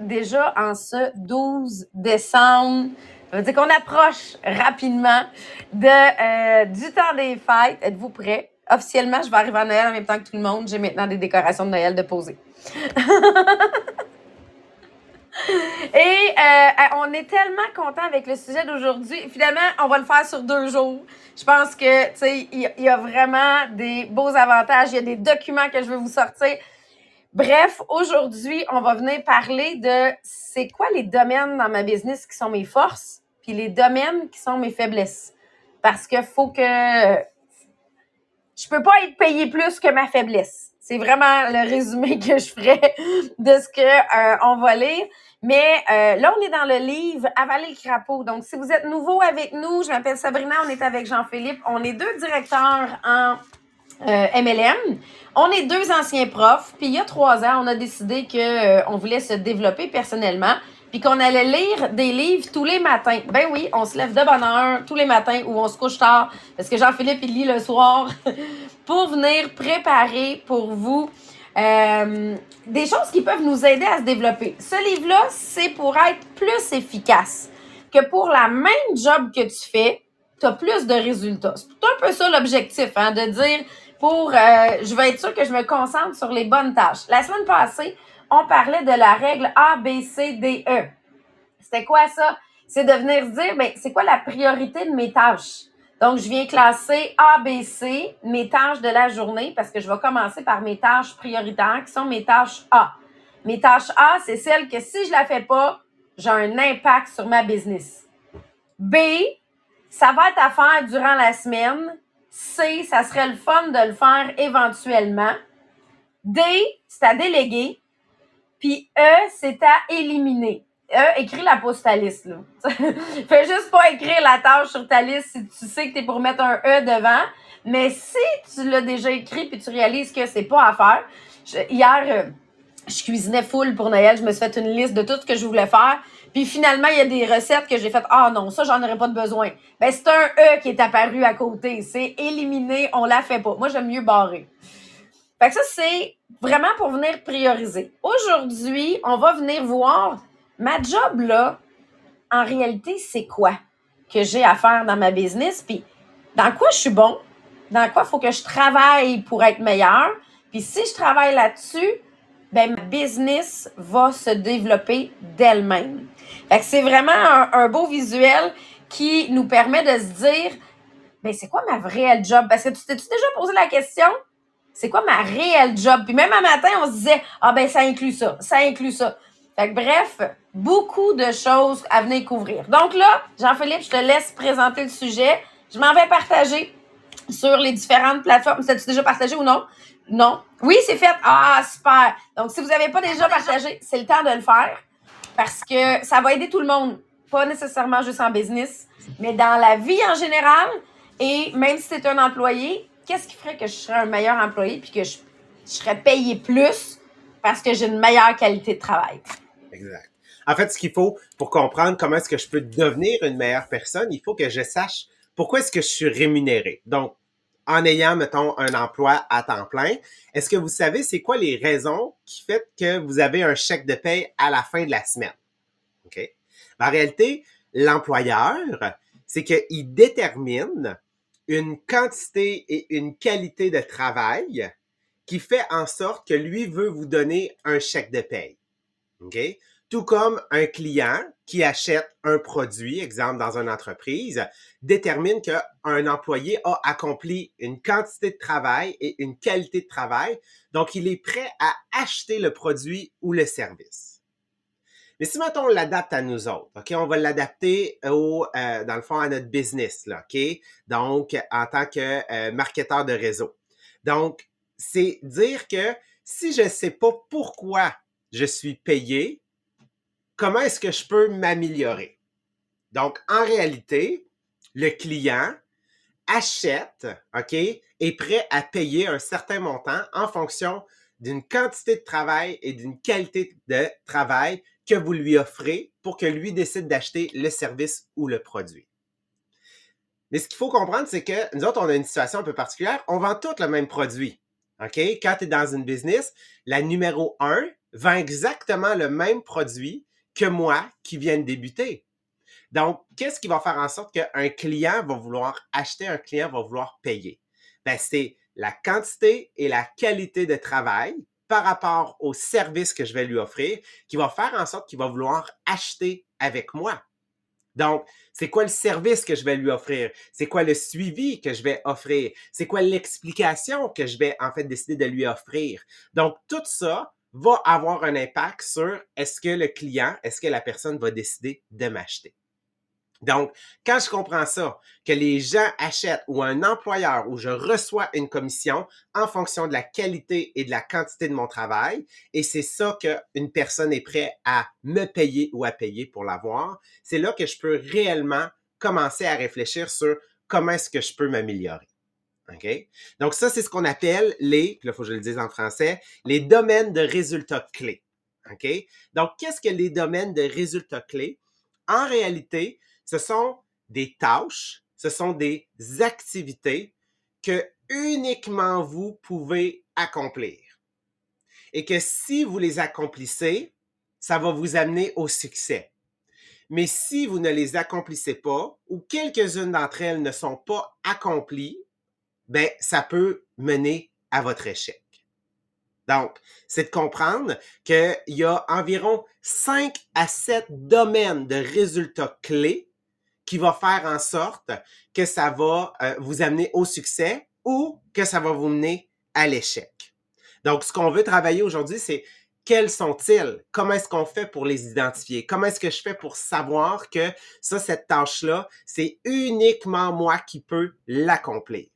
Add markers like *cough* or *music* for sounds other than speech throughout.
déjà en ce 12 décembre. Ça veut dire qu'on approche rapidement de, euh, du temps des fêtes. Êtes-vous prêts? Officiellement, je vais arriver à Noël en même temps que tout le monde. J'ai maintenant des décorations de Noël de poser. *laughs* Et euh, on est tellement content avec le sujet d'aujourd'hui. Finalement, on va le faire sur deux jours. Je pense que, tu sais, il y, a vraiment des beaux avantages. Il y a des documents que je veux vous sortir. Bref, aujourd'hui, on va venir parler de c'est quoi les domaines dans ma business qui sont mes forces, puis les domaines qui sont mes faiblesses. Parce que faut que je peux pas être payé plus que ma faiblesse. C'est vraiment le résumé *laughs* que je ferai de ce que euh, on va lire. Mais euh, là, on est dans le livre Avaler le crapaud. Donc, si vous êtes nouveau avec nous, je m'appelle Sabrina, on est avec Jean-Philippe. On est deux directeurs en euh, MLM. On est deux anciens profs. Puis il y a trois ans, on a décidé qu'on euh, voulait se développer personnellement. Puis qu'on allait lire des livres tous les matins. Ben oui, on se lève de bonne heure tous les matins ou on se couche tard parce que Jean-Philippe, il lit le soir *laughs* pour venir préparer pour vous euh, des choses qui peuvent nous aider à se développer. Ce livre-là, c'est pour être plus efficace. Que pour la même job que tu fais, tu as plus de résultats. C'est un peu ça l'objectif, hein, de dire pour euh, je vais être sûr que je me concentre sur les bonnes tâches. La semaine passée, on parlait de la règle A, B, C, D, E. C'était quoi ça? C'est de venir dire, ben, c'est quoi la priorité de mes tâches? Donc, je viens classer A, B, C, mes tâches de la journée, parce que je vais commencer par mes tâches prioritaires, qui sont mes tâches A. Mes tâches A, c'est celles que si je la fais pas, j'ai un impact sur ma business. B, ça va être à faire durant la semaine. C, ça serait le fun de le faire éventuellement. D, c'est à déléguer. Puis E, c'est à éliminer. E, écris la pause ta liste, là. *laughs* Fais juste pas écrire la tâche sur ta liste si tu sais que tu es pour mettre un E devant. Mais si tu l'as déjà écrit puis tu réalises que c'est pas à faire. hier, euh, je cuisinais full pour Noël. Je me suis fait une liste de tout ce que je voulais faire. Puis finalement, il y a des recettes que j'ai faites. Ah non, ça, j'en aurais pas de besoin. Ben, c'est un E qui est apparu à côté. C'est éliminé, on la fait pas. Moi, j'aime mieux barrer. Fait que ça, c'est vraiment pour venir prioriser. Aujourd'hui, on va venir voir ma job là, en réalité, c'est quoi que j'ai à faire dans ma business, puis dans quoi je suis bon, dans quoi il faut que je travaille pour être meilleur, puis si je travaille là-dessus, ben ma business va se développer d'elle-même. C'est vraiment un, beau visuel qui nous permet de se dire, ben c'est quoi ma réelle job? Parce que tu t'es déjà posé la question, c'est quoi ma réelle job? Puis même un matin, on se disait, ah ben ça inclut ça, ça inclut ça. Bref, beaucoup de choses à venir couvrir. Donc là, Jean-Philippe, je te laisse présenter le sujet. Je m'en vais partager sur les différentes plateformes. C'est-tu déjà partagé ou non? Non? Oui, c'est fait. Ah, super. Donc, si vous n'avez pas déjà partagé, c'est le temps de le faire parce que ça va aider tout le monde. Pas nécessairement juste en business, mais dans la vie en général. Et même si c'est un employé, qu'est-ce qui ferait que je serais un meilleur employé puis que je, je serais payé plus parce que j'ai une meilleure qualité de travail? Exact. En fait, ce qu'il faut pour comprendre comment est-ce que je peux devenir une meilleure personne, il faut que je sache pourquoi est-ce que je suis rémunéré. Donc, en ayant, mettons, un emploi à temps plein, est-ce que vous savez c'est quoi les raisons qui font que vous avez un chèque de paie à la fin de la semaine? OK? En réalité, l'employeur, c'est qu'il détermine une quantité et une qualité de travail qui fait en sorte que lui veut vous donner un chèque de paie. OK? Tout comme un client qui achète un produit, exemple dans une entreprise, détermine qu'un employé a accompli une quantité de travail et une qualité de travail, donc il est prêt à acheter le produit ou le service. Mais si maintenant on l'adapte à nous autres, on va l'adapter au, euh, dans le fond, à notre business, OK? Donc, en tant que euh, marketeur de réseau. Donc, c'est dire que si je ne sais pas pourquoi je suis payé, comment est-ce que je peux m'améliorer? Donc, en réalité, le client achète, OK, est prêt à payer un certain montant en fonction d'une quantité de travail et d'une qualité de travail que vous lui offrez pour que lui décide d'acheter le service ou le produit. Mais ce qu'il faut comprendre, c'est que nous autres, on a une situation un peu particulière. On vend tous le même produit. OK? Quand tu es dans une business, la numéro un vend exactement le même produit que moi qui viens de débuter. Donc, qu'est-ce qui va faire en sorte qu'un client va vouloir acheter, un client va vouloir payer? Ben, c'est la quantité et la qualité de travail par rapport au service que je vais lui offrir qui va faire en sorte qu'il va vouloir acheter avec moi. Donc, c'est quoi le service que je vais lui offrir? C'est quoi le suivi que je vais offrir? C'est quoi l'explication que je vais en fait décider de lui offrir? Donc, tout ça va avoir un impact sur est-ce que le client, est-ce que la personne va décider de m'acheter. Donc, quand je comprends ça, que les gens achètent ou un employeur où je reçois une commission en fonction de la qualité et de la quantité de mon travail, et c'est ça qu'une personne est prête à me payer ou à payer pour l'avoir, c'est là que je peux réellement commencer à réfléchir sur comment est-ce que je peux m'améliorer. OK? Donc, ça, c'est ce qu'on appelle les, il faut que je le dise en français, les domaines de résultats clés. OK? Donc, qu'est-ce que les domaines de résultats clés? En réalité, ce sont des tâches, ce sont des activités que uniquement vous pouvez accomplir. Et que si vous les accomplissez, ça va vous amener au succès. Mais si vous ne les accomplissez pas ou quelques-unes d'entre elles ne sont pas accomplies, ben, ça peut mener à votre échec. Donc, c'est de comprendre qu'il y a environ 5 à 7 domaines de résultats clés qui va faire en sorte que ça va euh, vous amener au succès ou que ça va vous mener à l'échec. Donc, ce qu'on veut travailler aujourd'hui, c'est quels sont-ils? Comment est-ce qu'on fait pour les identifier? Comment est-ce que je fais pour savoir que ça, cette tâche-là, c'est uniquement moi qui peux l'accomplir?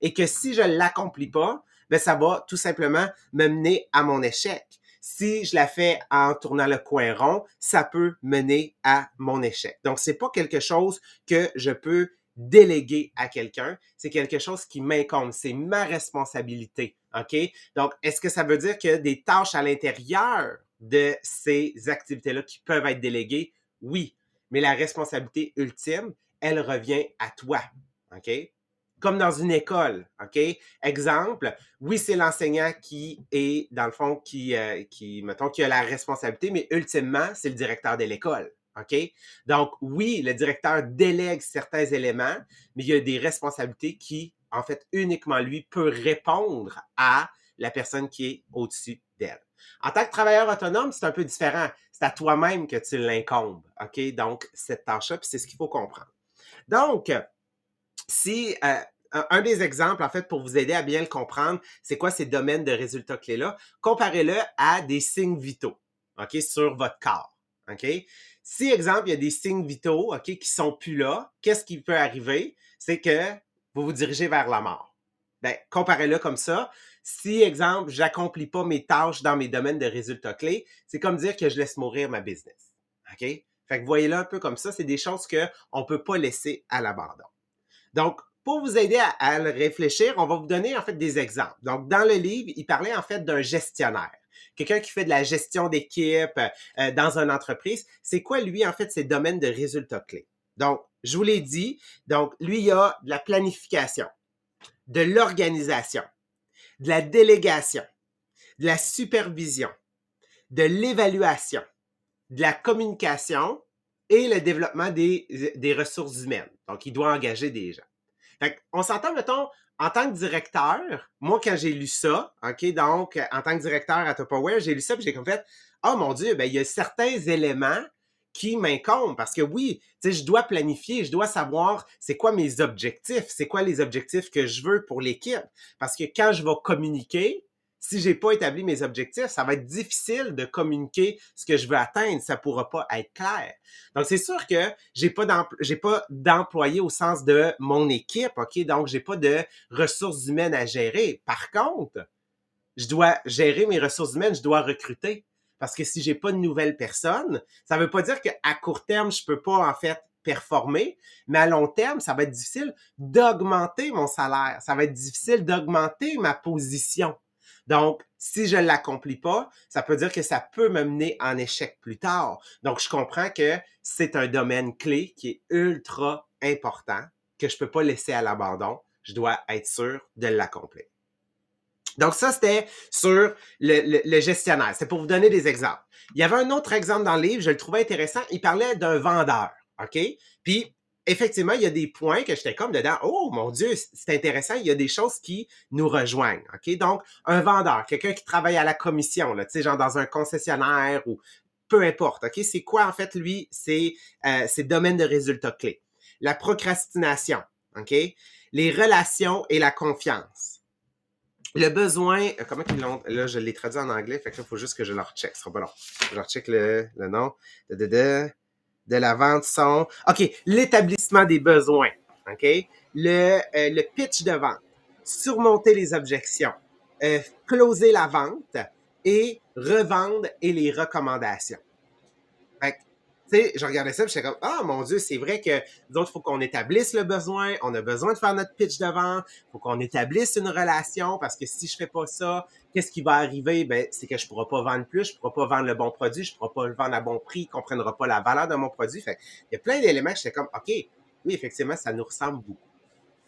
Et que si je ne l'accomplis pas, ben, ça va tout simplement me mener à mon échec. Si je la fais en tournant le coin rond, ça peut mener à mon échec. Donc, c'est pas quelque chose que je peux déléguer à quelqu'un, c'est quelque chose qui m'incombe, c'est ma responsabilité. OK? Donc, est-ce que ça veut dire que des tâches à l'intérieur de ces activités-là qui peuvent être déléguées? Oui, mais la responsabilité ultime, elle revient à toi. OK? Comme dans une école, OK? Exemple, oui, c'est l'enseignant qui est, dans le fond, qui, euh, qui, mettons, qui a la responsabilité, mais ultimement, c'est le directeur de l'école, OK? Donc, oui, le directeur délègue certains éléments, mais il y a des responsabilités qui, en fait, uniquement lui peut répondre à la personne qui est au-dessus d'elle. En tant que travailleur autonome, c'est un peu différent. C'est à toi-même que tu l'incombes, OK? Donc, cette tâche-là, puis c'est ce qu'il faut comprendre. Donc, si euh, un des exemples, en fait, pour vous aider à bien le comprendre, c'est quoi ces domaines de résultats clés-là? Comparez-le à des signes vitaux, OK, sur votre corps, OK? Si, exemple, il y a des signes vitaux, OK, qui sont plus là, qu'est-ce qui peut arriver? C'est que vous vous dirigez vers la mort. Ben, comparez-le comme ça. Si, exemple, j'accomplis pas mes tâches dans mes domaines de résultats clés, c'est comme dire que je laisse mourir ma business. OK? Fait que voyez-le un peu comme ça, c'est des choses qu'on ne peut pas laisser à l'abandon. Donc, pour vous aider à, le réfléchir, on va vous donner en fait des exemples. Donc, dans le livre, il parlait en fait d'un gestionnaire. Quelqu'un qui fait de la gestion d'équipe euh, dans une entreprise. C'est quoi, lui, en fait, ses domaines de résultats clés? Donc, je vous l'ai dit, donc, lui, il y a de la planification, de l'organisation, de la délégation, de la supervision, de l'évaluation, de la communication et le développement des, des ressources humaines. Donc, il doit engager des gens. on s'entend, mettons, en tant que directeur, moi, quand j'ai lu ça, OK, donc, en tant que directeur à Tupperware, j'ai lu ça, puis j'ai comme fait, oh mon Dieu, ben, il y a certains éléments qui m'incombent parce que oui, tu sais, je dois planifier, je dois savoir c'est quoi mes objectifs, c'est quoi les objectifs que je veux pour l'équipe. Parce que quand je vais communiquer, si j'ai pas établi mes objectifs, ça va être difficile de communiquer ce que je veux atteindre. Ça pourra pas être clair. Donc, c'est sûr que j'ai pas pas d'employé au sens de mon équipe, OK? Donc, j'ai pas de ressources humaines à gérer. Par contre, je dois gérer mes ressources humaines, je dois recruter. Parce que si j'ai pas de nouvelles personnes, ça veut pas dire qu'à court terme, je peux pas, en fait, performer, mais à long terme, ça va être difficile d'augmenter mon salaire. Ça va être difficile d'augmenter ma position. Donc, si je ne l'accomplis pas, ça peut dire que ça peut me mener en échec plus tard. Donc, je comprends que c'est un domaine clé qui est ultra important, que je ne peux pas laisser à l'abandon. Je dois être sûr de l'accomplir. Donc ça, c'était sur le, le, gestionnaire. C'est pour vous donner des exemples. Il y avait un autre exemple dans le livre, je le trouvais intéressant. Il parlait d'un vendeur, OK? Puis effectivement, il y a des points que j'étais comme dedans. Oh mon Dieu, c'est intéressant. Il y a des choses qui nous rejoignent. OK? Donc, un vendeur, quelqu'un qui travaille à la commission, tu sais, genre dans un concessionnaire ou peu importe. OK? C'est quoi, en fait, lui? C'est euh, ses domaines de résultats clés. La procrastination. OK? Les relations et la confiance le besoin, euh, comment ils l'ont, là, je l'ai traduit en anglais, fait que faut juste que je leur check, ce sera pas long. Je leur check le, nom de la vente sont, OK, l'établissement des besoins, OK, le, euh, pitch de vente, surmonter les objections, euh, closer la vente et revendre et les recommandations. Fait tu sais, je regardais ça, j'étais comme, ah, mon Dieu, c'est vrai que autres, il faut qu'on établisse le besoin, on a besoin de faire notre pitch de vente, il faut qu'on établisse une relation, parce que si je fais pas ça, qu'est-ce qui va arriver? Ben, c'est que je pourrai pas vendre plus, je pourrai pas vendre le bon produit, je pourrai pas le vendre à bon prix, il comprendra pas la valeur de mon produit. Il y a plein d'éléments que j'étais comme, OK, oui, effectivement, ça nous ressemble beaucoup.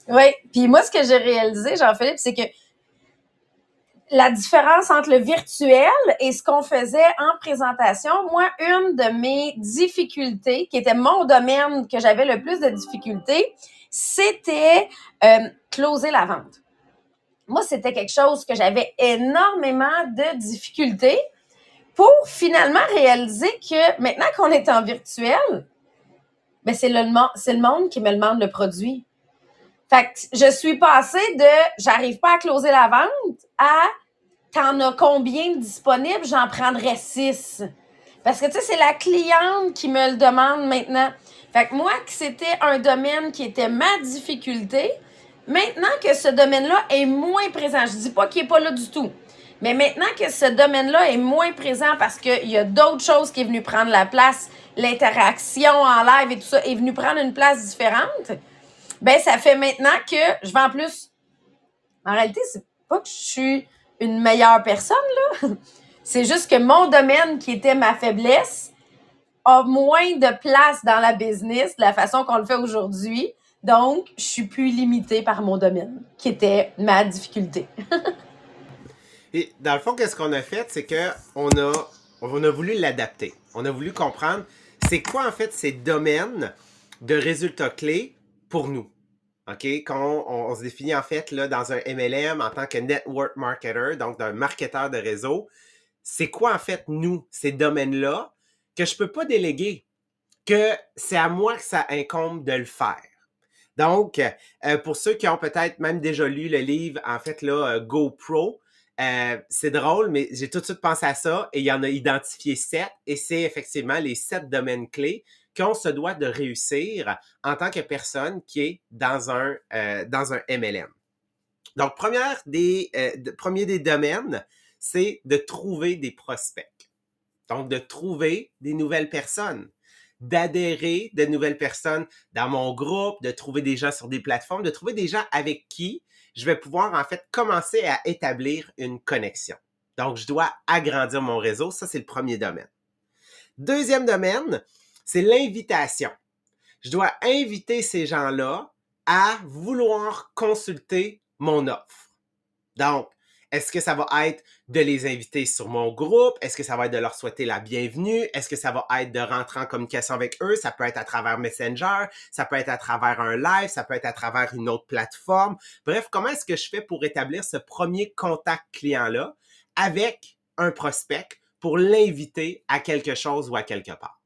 Oui, puis moi, ce que j'ai réalisé, Jean-Philippe, c'est que la différence entre le virtuel et ce qu'on faisait en présentation, moi, une de mes difficultés, qui était mon domaine que j'avais le plus de difficultés, c'était euh, closer la vente. Moi, c'était quelque chose que j'avais énormément de difficultés pour finalement réaliser que maintenant qu'on est en virtuel, ben c'est le, le monde qui me demande le produit. Fait que je suis passée de j'arrive pas à closer la vente à t'en as combien disponibles? J'en prendrais six. Parce que tu sais, c'est la cliente qui me le demande maintenant. Fait que moi, que c'était un domaine qui était ma difficulté, maintenant que ce domaine-là est moins présent, je dis pas qu'il est pas là du tout, mais maintenant que ce domaine-là est moins présent parce qu'il y a d'autres choses qui est venu prendre la place, l'interaction en live et tout ça est venu prendre une place différente, ben ça fait maintenant que je vais en plus. En réalité, c'est pas que je suis une meilleure personne, là. C'est juste que mon domaine, qui était ma faiblesse, a moins de place dans la business de la façon qu'on le fait aujourd'hui. Donc, je suis plus limitée par mon domaine, qui était ma difficulté. *laughs* Et dans le fond, qu'est-ce qu'on a fait, c'est que on a, voulu l'adapter. On a voulu comprendre c'est quoi en fait ces domaines de résultats clés pour nous? OK? Quand on, se définit en fait dans un MLM en tant que network marketer, donc d'un marketeur de réseau, c'est quoi en fait nous, ces domaines-là, que je ne peux pas déléguer, que c'est à moi que ça incombe de le faire? Donc, euh, pour ceux qui ont peut-être même déjà lu le livre, en fait, là, euh, GoPro, euh, c'est drôle, mais j'ai tout de suite pensé à ça et il y en a identifié sept et c'est effectivement les sept domaines clés qu'on se doit de réussir en tant que personne qui est dans un, euh, MLM. Donc, première euh, premier des domaines, c'est de trouver des prospects. Donc, de trouver des nouvelles personnes, d'adhérer de nouvelles personnes dans mon groupe, de trouver des gens sur des plateformes, de trouver des gens avec qui je vais pouvoir en fait commencer à établir une connexion. Donc, je dois agrandir mon réseau. Ça, c'est le premier domaine. Deuxième domaine, c'est l'invitation. Je dois inviter ces gens-là à vouloir consulter mon offre. Donc, est-ce que ça va être de les inviter sur mon groupe? Est-ce que ça va être de leur souhaiter la bienvenue? Est-ce que ça va être de rentrer en communication avec eux? Ça peut être à travers Messenger, ça peut être à travers un live, ça peut être à travers une autre plateforme. Bref, comment est-ce que je fais pour établir ce premier contact client-là avec un prospect pour l'inviter à quelque chose ou à quelque part?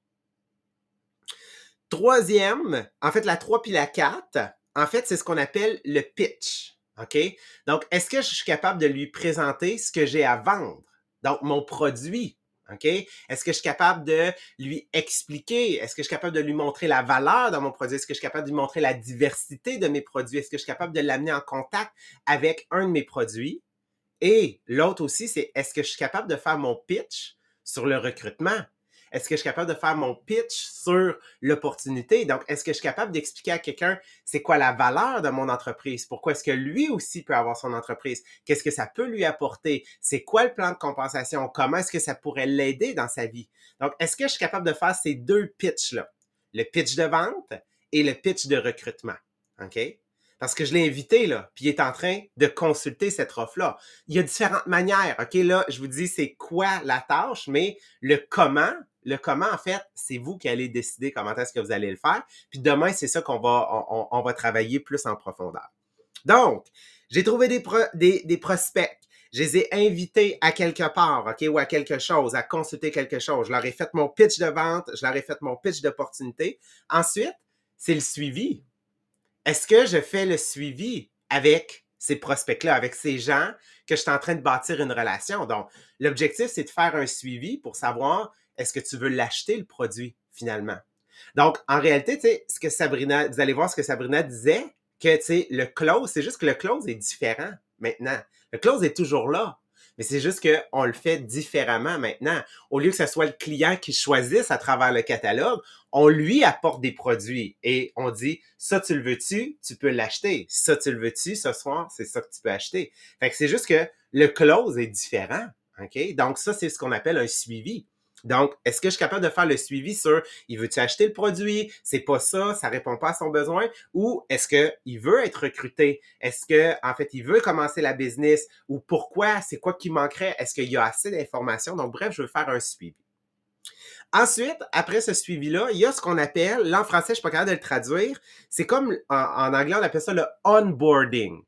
Troisième, en fait, la 3 puis la 4, en fait, c'est ce qu'on appelle le pitch. OK? Donc, est-ce que je suis capable de lui présenter ce que j'ai à vendre? Donc, mon produit. OK? Est-ce que je suis capable de lui expliquer? Est-ce que je suis capable de lui montrer la valeur de mon produit? Est-ce que je suis capable de lui montrer la diversité de mes produits? Est-ce que je suis capable de l'amener en contact avec un de mes produits? Et l'autre aussi, c'est est-ce que je suis capable de faire mon pitch sur le recrutement? Est-ce que je suis capable de faire mon pitch sur l'opportunité? Donc, est-ce que je suis capable d'expliquer à quelqu'un c'est quoi la valeur de mon entreprise? Pourquoi est-ce que lui aussi peut avoir son entreprise? Qu'est-ce que ça peut lui apporter? C'est quoi le plan de compensation? Comment est-ce que ça pourrait l'aider dans sa vie? Donc, est-ce que je suis capable de faire ces deux pitchs-là? Le pitch de vente et le pitch de recrutement. OK? parce que je l'ai invité, là, puis il est en train de consulter cette offre-là. Il y a différentes manières, OK? Là, je vous dis c'est quoi la tâche, mais le comment, le comment, en fait, c'est vous qui allez décider comment est-ce que vous allez le faire. Puis demain, c'est ça qu'on va, travailler plus en profondeur. Donc, j'ai trouvé des, des, des prospects. Je les ai invités à quelque part, OK, ou à quelque chose, à consulter quelque chose. Je leur ai fait mon pitch de vente, je leur ai fait mon pitch d'opportunité. Ensuite, c'est le suivi est-ce que je fais le suivi avec ces prospects-là, avec ces gens que je suis en train de bâtir une relation? Donc, l'objectif, c'est de faire un suivi pour savoir est-ce que tu veux l'acheter, le produit, finalement? Donc, en réalité, tu sais, ce que Sabrina, vous allez voir ce que Sabrina disait, que, tu sais, le close, c'est juste que le close est différent maintenant. Le close est toujours là. Mais c'est juste qu'on le fait différemment maintenant. Au lieu que ce soit le client qui choisisse à travers le catalogue, on lui apporte des produits et on dit, ça tu le veux-tu, tu peux l'acheter. Ça tu le veux-tu, ce soir, c'est ça que tu peux acheter. Fait que c'est juste que le close est différent. OK? Donc ça, c'est ce qu'on appelle un suivi. Donc, est-ce que je suis capable de faire le suivi sur il veut-tu acheter le produit? C'est pas ça, ça répond pas à son besoin? Ou est-ce qu'il veut être recruté? Est-ce que, en fait, il veut commencer la business? Ou pourquoi? C'est quoi qui manquerait? Est-ce qu'il y a assez d'informations? Donc, bref, je veux faire un suivi. Ensuite, après ce suivi-là, il y a ce qu'on appelle, là en français, je suis pas capable de le traduire, c'est comme en anglais, on appelle ça le onboarding.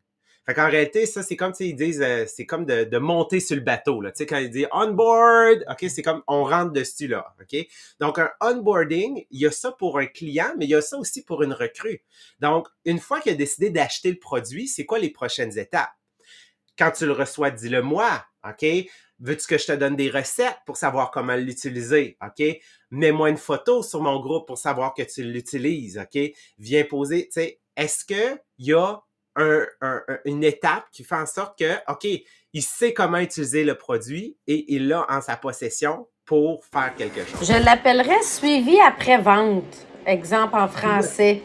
Fait qu'en réalité, ça, c'est comme, tu ils disent, euh, c'est comme de, de, monter sur le bateau, là. Tu sais, quand ils disent on board, OK, c'est comme on rentre dessus, là. OK? Donc, un onboarding, il y a ça pour un client, mais il y a ça aussi pour une recrue. Donc, une fois qu'il a décidé d'acheter le produit, c'est quoi les prochaines étapes? Quand tu le reçois, dis-le moi, OK? Veux-tu que je te donne des recettes pour savoir comment l'utiliser? OK? Mets-moi une photo sur mon groupe pour savoir que tu l'utilises. OK? Viens poser, tu sais, est-ce qu'il y a une étape qui fait en sorte que, OK, il sait comment utiliser le produit et il l'a en sa possession pour faire quelque chose. Je l'appellerais suivi après-vente, exemple en français.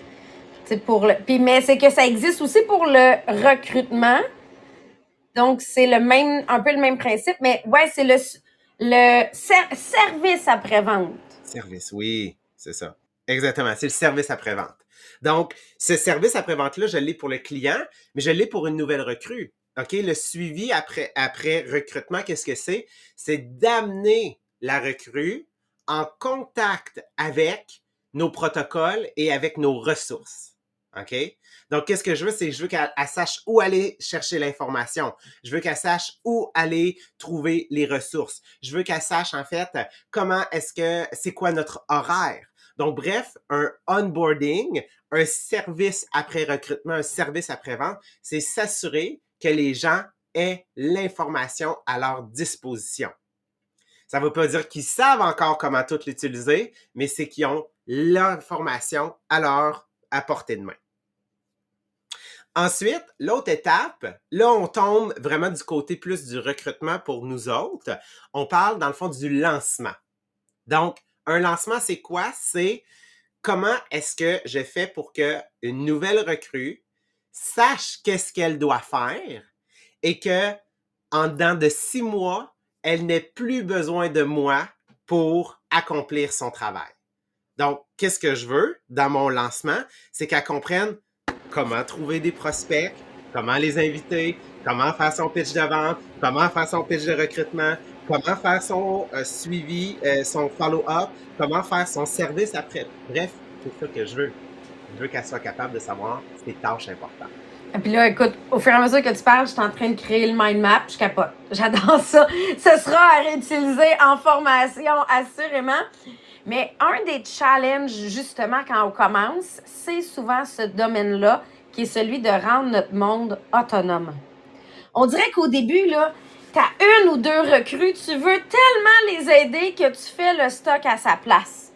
C'est pour le... Puis, mais c'est que ça existe aussi pour le recrutement. Donc, c'est le même, un peu le même principe, mais ouais, c'est le, le service après-vente. Service, oui, c'est ça. Exactement, c'est le service après-vente. Donc, ce service après-vente-là, je l'ai pour le client, mais je l'ai pour une nouvelle recrue. OK? Le suivi après, après recrutement, qu'est-ce que c'est? C'est d'amener la recrue en contact avec nos protocoles et avec nos ressources. OK? Donc, qu'est-ce que je veux? C'est je veux qu'elle sache où aller chercher l'information. Je veux qu'elle sache où aller trouver les ressources. Je veux qu'elle sache, en fait, comment est-ce que, c'est quoi notre horaire? Donc, bref, un onboarding, un service après recrutement, un service après vente, c'est s'assurer que les gens aient l'information à leur disposition. Ça ne veut pas dire qu'ils savent encore comment tout l'utiliser, mais c'est qu'ils ont l'information à leur à portée de main. Ensuite, l'autre étape, là, on tombe vraiment du côté plus du recrutement pour nous autres. On parle, dans le fond, du lancement. Donc, un lancement, c'est quoi? C'est comment est-ce que je fais pour que une nouvelle recrue sache qu'est-ce qu'elle doit faire et que en dedans de six mois, elle n'ait plus besoin de moi pour accomplir son travail. Donc, qu'est-ce que je veux dans mon lancement? C'est qu'elle comprenne comment trouver des prospects, comment les inviter, comment faire son pitch de vente, comment faire son pitch de recrutement, comment faire son euh, suivi, euh, son follow-up, comment faire son service après. Bref, c'est ça que je veux. Je veux qu'elle soit capable de savoir ses tâches importantes. Et puis là, écoute, au fur et à mesure que tu parles, je suis en train de créer le mind map, je capote. J'adore ça. *laughs* Ce sera à réutiliser en formation, assurément. Mais un des challenges, justement, quand on commence, c'est souvent ce domaine-là qui est celui de rendre notre monde autonome. On dirait qu'au début, là, t'as une ou deux recrues, tu veux tellement les aider que tu fais le stock à sa place.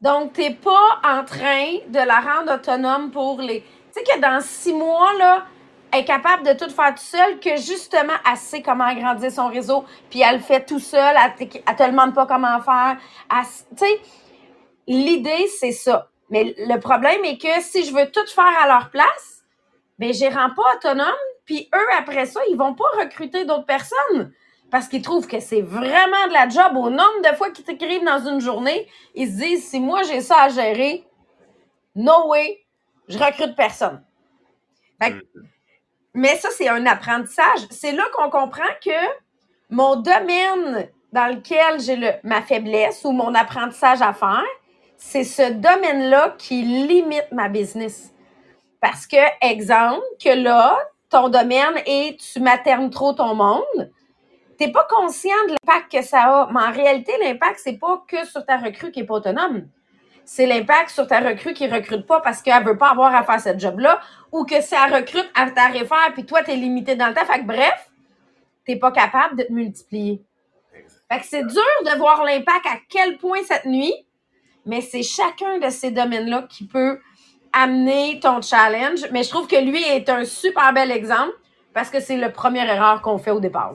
Donc, t'es pas en train de la rendre autonome pour les. Tu sais que dans six mois, là, elle est capable de tout faire tout seul, que justement, elle sait comment agrandir son réseau, puis elle le fait tout seul, elle, elle te demande pas comment faire. Tu sais, l'idée, c'est ça. Mais le problème est que si je veux tout faire à leur place, ben, je les rends pas autonomes, puis eux, après ça, ils vont pas recruter d'autres personnes parce qu'ils trouvent que c'est vraiment de la job. Au nombre de fois qu'ils t'écrivent dans une journée, ils se disent si moi j'ai ça à gérer, no way, je recrute personne. Fait mais ça, c'est un apprentissage. C'est là qu'on comprend que mon domaine dans lequel j'ai le, ma faiblesse ou mon apprentissage à faire, c'est ce domaine-là qui limite ma business. Parce que, exemple, que là, ton domaine est tu maternes trop ton monde, t'es pas conscient de l'impact que ça a. Mais en réalité, l'impact, c'est pas que sur ta recrue qui est pas autonome. C'est l'impact sur ta recrue qui recrute pas parce qu'elle veut pas avoir à faire cette job-là ou que si elle recrute, elle t'arrive faire puis toi, t'es limité dans le temps. Fait que bref, t'es pas capable de te multiplier. Fait que c'est dur de voir l'impact à quel point cette nuit, mais c'est chacun de ces domaines-là qui peut amener ton challenge. Mais je trouve que lui est un super bel exemple parce que c'est le premier erreur qu'on fait au départ.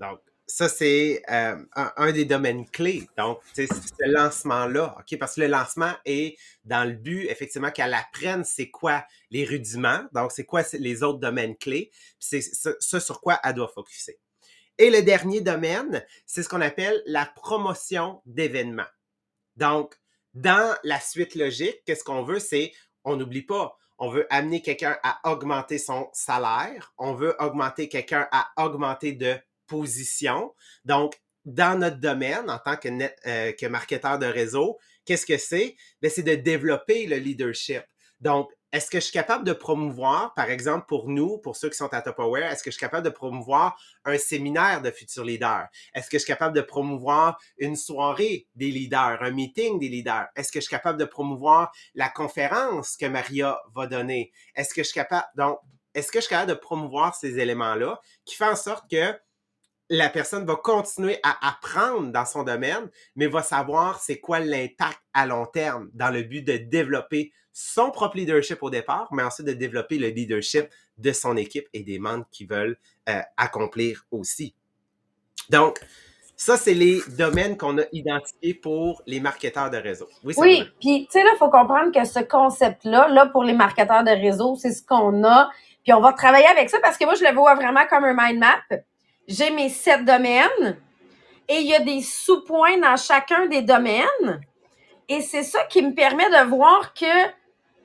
Donc, ça, c'est euh, un, des domaines clés. Donc, c'est ce lancement-là, OK? Parce que le lancement est dans le but, effectivement, qu'elle apprenne c'est quoi les rudiments, donc c'est quoi les autres domaines clés, c'est ce sur quoi elle doit focuser. Et le dernier domaine, c'est ce qu'on appelle la promotion d'événements. Donc, dans la suite logique, qu'est-ce qu'on veut, c'est, on n'oublie pas, on veut amener quelqu'un à augmenter son salaire, on veut augmenter quelqu'un à augmenter de position. Donc, dans notre domaine, en tant que, euh, que marketeur de réseau, qu'est-ce que c'est? Ben, c'est de développer le leadership. Donc, est-ce que je suis capable de promouvoir, par exemple, pour nous, pour ceux qui sont à Top Aware, est-ce que je suis capable de promouvoir un séminaire de futurs leaders? Est-ce que je suis capable de promouvoir une soirée des leaders, un meeting des leaders? Est-ce que je suis capable de promouvoir la conférence que Maria va donner? Est-ce que je suis capable, donc, est-ce que je suis capable de promouvoir ces éléments-là qui font en sorte que la personne va continuer à apprendre dans son domaine, mais va savoir c'est quoi l'impact à long terme dans le but de développer son propre leadership au départ, mais ensuite de développer le leadership de son équipe et des membres qui veulent euh, accomplir aussi. Donc, ça, c'est les domaines qu'on a identifiés pour les marketeurs de réseau. Oui, oui puis tu sais, là, il faut comprendre que ce concept-là, là, pour les marketeurs de réseau, c'est ce qu'on a. Puis on va travailler avec ça parce que moi, je le vois vraiment comme un mind map. J'ai mes sept domaines et il y a des sous-points dans chacun des domaines. Et c'est ça qui me permet de voir que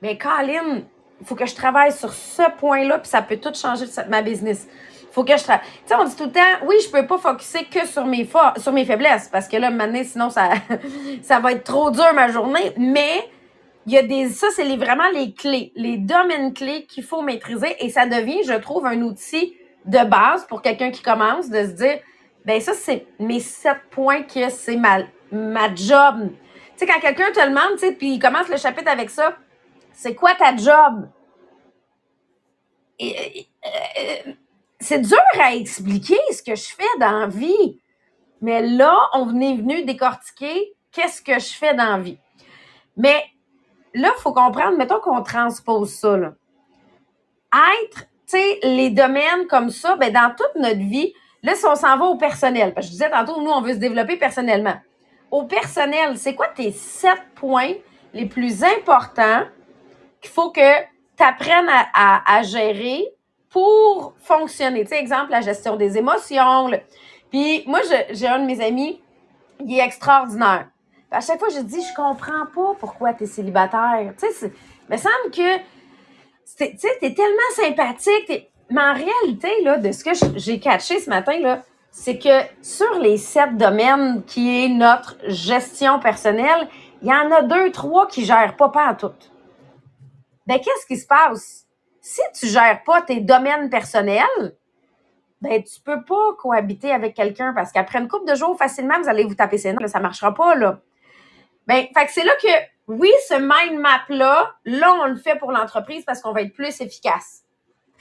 mais Colin, il faut que je travaille sur ce point-là, puis ça peut tout changer ma business. faut que je travaille. Tu sais, on dit tout le temps, oui, je peux pas focuser que sur mes, sur mes faiblesses, parce que là, maintenant, sinon, ça, *laughs* ça va être trop dur ma journée. Mais il y a des. Ça, c'est les, vraiment les clés, les domaines clés qu'il faut maîtriser. Et ça devient, je trouve, un outil de base pour quelqu'un qui commence de se dire ben ça, c'est mes sept points que c'est ma, ma job. Tu sais, quand quelqu'un te demande, tu sais, puis il commence le chapitre avec ça, c'est quoi ta job? Et, euh, c'est dur à expliquer ce que je fais dans la vie. Mais là, on est venu décortiquer qu'est-ce que je fais dans la vie. Mais là, il faut comprendre, mettons qu'on transpose ça. Là. Être, les domaines comme ça, ben, dans toute notre vie, là, si on s'en va au personnel, parce que je disais tantôt, nous, on veut se développer personnellement. Au personnel, c'est quoi tes sept points les plus importants qu'il faut que tu apprennes à, gérer pour fonctionner? Tu sais, exemple, la gestion des émotions. Puis moi, j'ai un de mes amis, il est extraordinaire. à chaque fois, je dis, je comprends pas pourquoi tu es célibataire. Tu sais, il me semble que tu sais, es tellement sympathique. Mais en réalité, là, de ce que j'ai catché ce matin, là, c'est que sur les sept domaines qui est notre gestion personnelle, il y en a deux, trois qui gèrent pas pas toutes ben qu'est-ce qui se passe? Si tu gères pas tes domaines personnels, ben tu peux pas cohabiter avec quelqu'un parce qu'après une couple de jours, facilement, vous allez vous taper ses notes, ça marchera pas, là. Ben, fait que c'est là que, oui, ce mind map-là, là, on le fait pour l'entreprise parce qu'on va être plus efficace.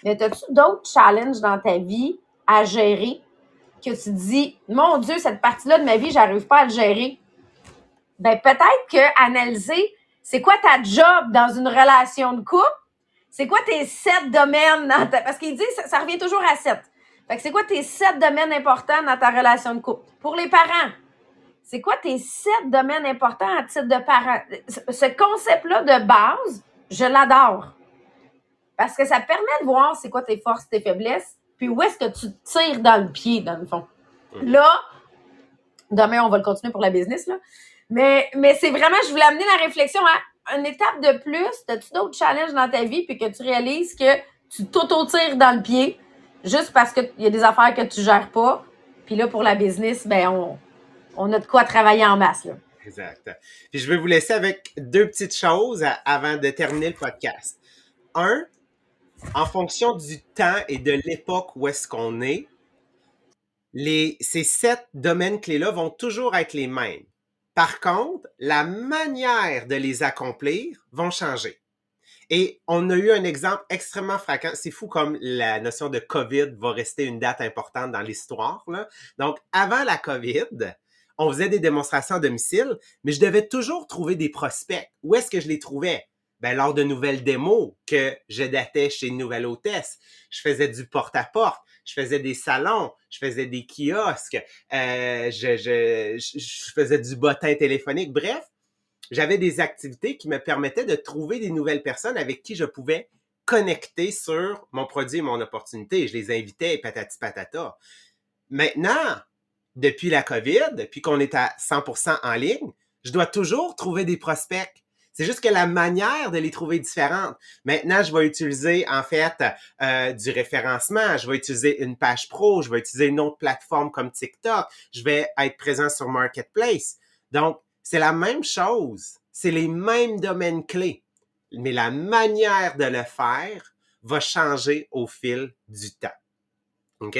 Mais as-tu d'autres challenges dans ta vie à gérer que tu dis, mon Dieu, cette partie-là de ma vie, j'arrive pas à le gérer? Ben, peut-être que analyser c'est quoi ta job dans une relation de couple? C'est quoi tes sept domaines dans ta... Parce qu'il dit, ça, revient toujours à sept. Fait que c'est quoi tes sept domaines importants dans ta relation de couple? Pour les parents, c'est quoi tes sept domaines importants à titre de parent? Ce concept-là de base, je l'adore. Parce que ça permet de voir c'est quoi tes forces, tes faiblesses, puis où est-ce que tu tires dans le pied, dans le fond. Là, demain, on va le continuer pour la business, là. Mais, mais c'est vraiment, je voulais amener la réflexion à une étape de plus. As-tu d'autres challenges dans ta vie puis que tu réalises que tu t'auto-tires dans le pied juste parce qu'il y a des affaires que tu gères pas? Puis là, pour la business, ben, on, on a de quoi travailler en masse. Là. Exact. Puis je vais vous laisser avec deux petites choses avant de terminer le podcast. Un, en fonction du temps et de l'époque où est-ce qu'on est, les, ces sept domaines clés-là vont toujours être les mêmes. Par contre, la manière de les accomplir vont changer. Et on a eu un exemple extrêmement fréquent. C'est fou comme la notion de COVID va rester une date importante dans l'histoire. Donc, avant la COVID, on faisait des démonstrations à domicile, mais je devais toujours trouver des prospects. Où est-ce que je les trouvais? Ben, lors de nouvelles démos que je datais chez une nouvelle hôtesse. Je faisais du porte-à-porte, je faisais des salons, je faisais des kiosques, euh, je, faisais du bottin téléphonique. Bref, j'avais des activités qui me permettaient de trouver des nouvelles personnes avec qui je pouvais connecter sur mon produit et mon opportunité. Je les invitais, patati patata. Maintenant, depuis la COVID, puis qu'on est à 100% en ligne, je dois toujours trouver des prospects. C'est juste que la manière de les trouver est différente. Maintenant, je vais utiliser en fait euh, du référencement, je vais utiliser une page pro, je vais utiliser une autre plateforme comme TikTok, je vais être présent sur Marketplace. Donc, c'est la même chose. C'est les mêmes domaines clés. Mais la manière de le faire va changer au fil du temps. OK?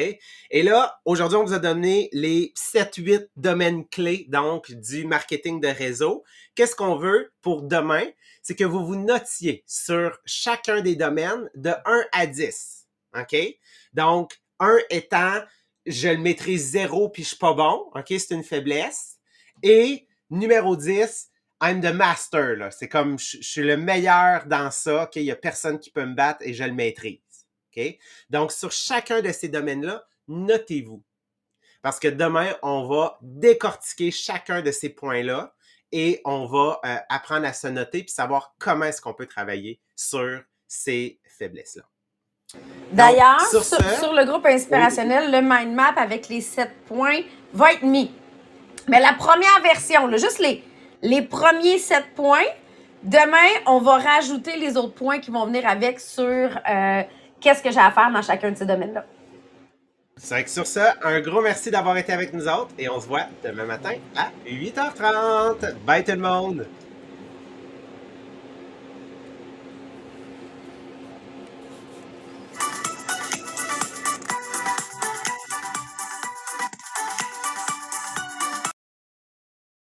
Et là, aujourd'hui, on vous a donné les 7-8 domaines clés, donc, du marketing de réseau. Qu'est-ce qu'on veut pour demain? C'est que vous vous notiez sur chacun des domaines de 1 à 10. OK? Donc, 1 étant, je le maîtrise zéro puis je suis pas bon. OK? C'est une faiblesse. Et numéro 10, I'm the master. Là. C'est comme je, suis le meilleur dans ça. OK? Il y a personne qui peut me battre et je le maîtrise. Donc, sur chacun de ces domaines-là, notez-vous. Parce que demain, on va décortiquer chacun de ces points-là et on va euh, apprendre à se noter puis savoir comment est-ce qu'on peut travailler sur ces faiblesses-là. D'ailleurs, sur, sur, le groupe inspirationnel, le mind map avec les sept points va être mis. Mais la première version, là, juste les, les premiers sept points, demain, on va rajouter les autres points qui vont venir avec sur euh, qu'est-ce que j'ai à faire dans chacun de ces domaines-là. C'est que sur ça, un gros merci d'avoir été avec nous autres et on se voit demain matin à 8h30. Bye tout le monde!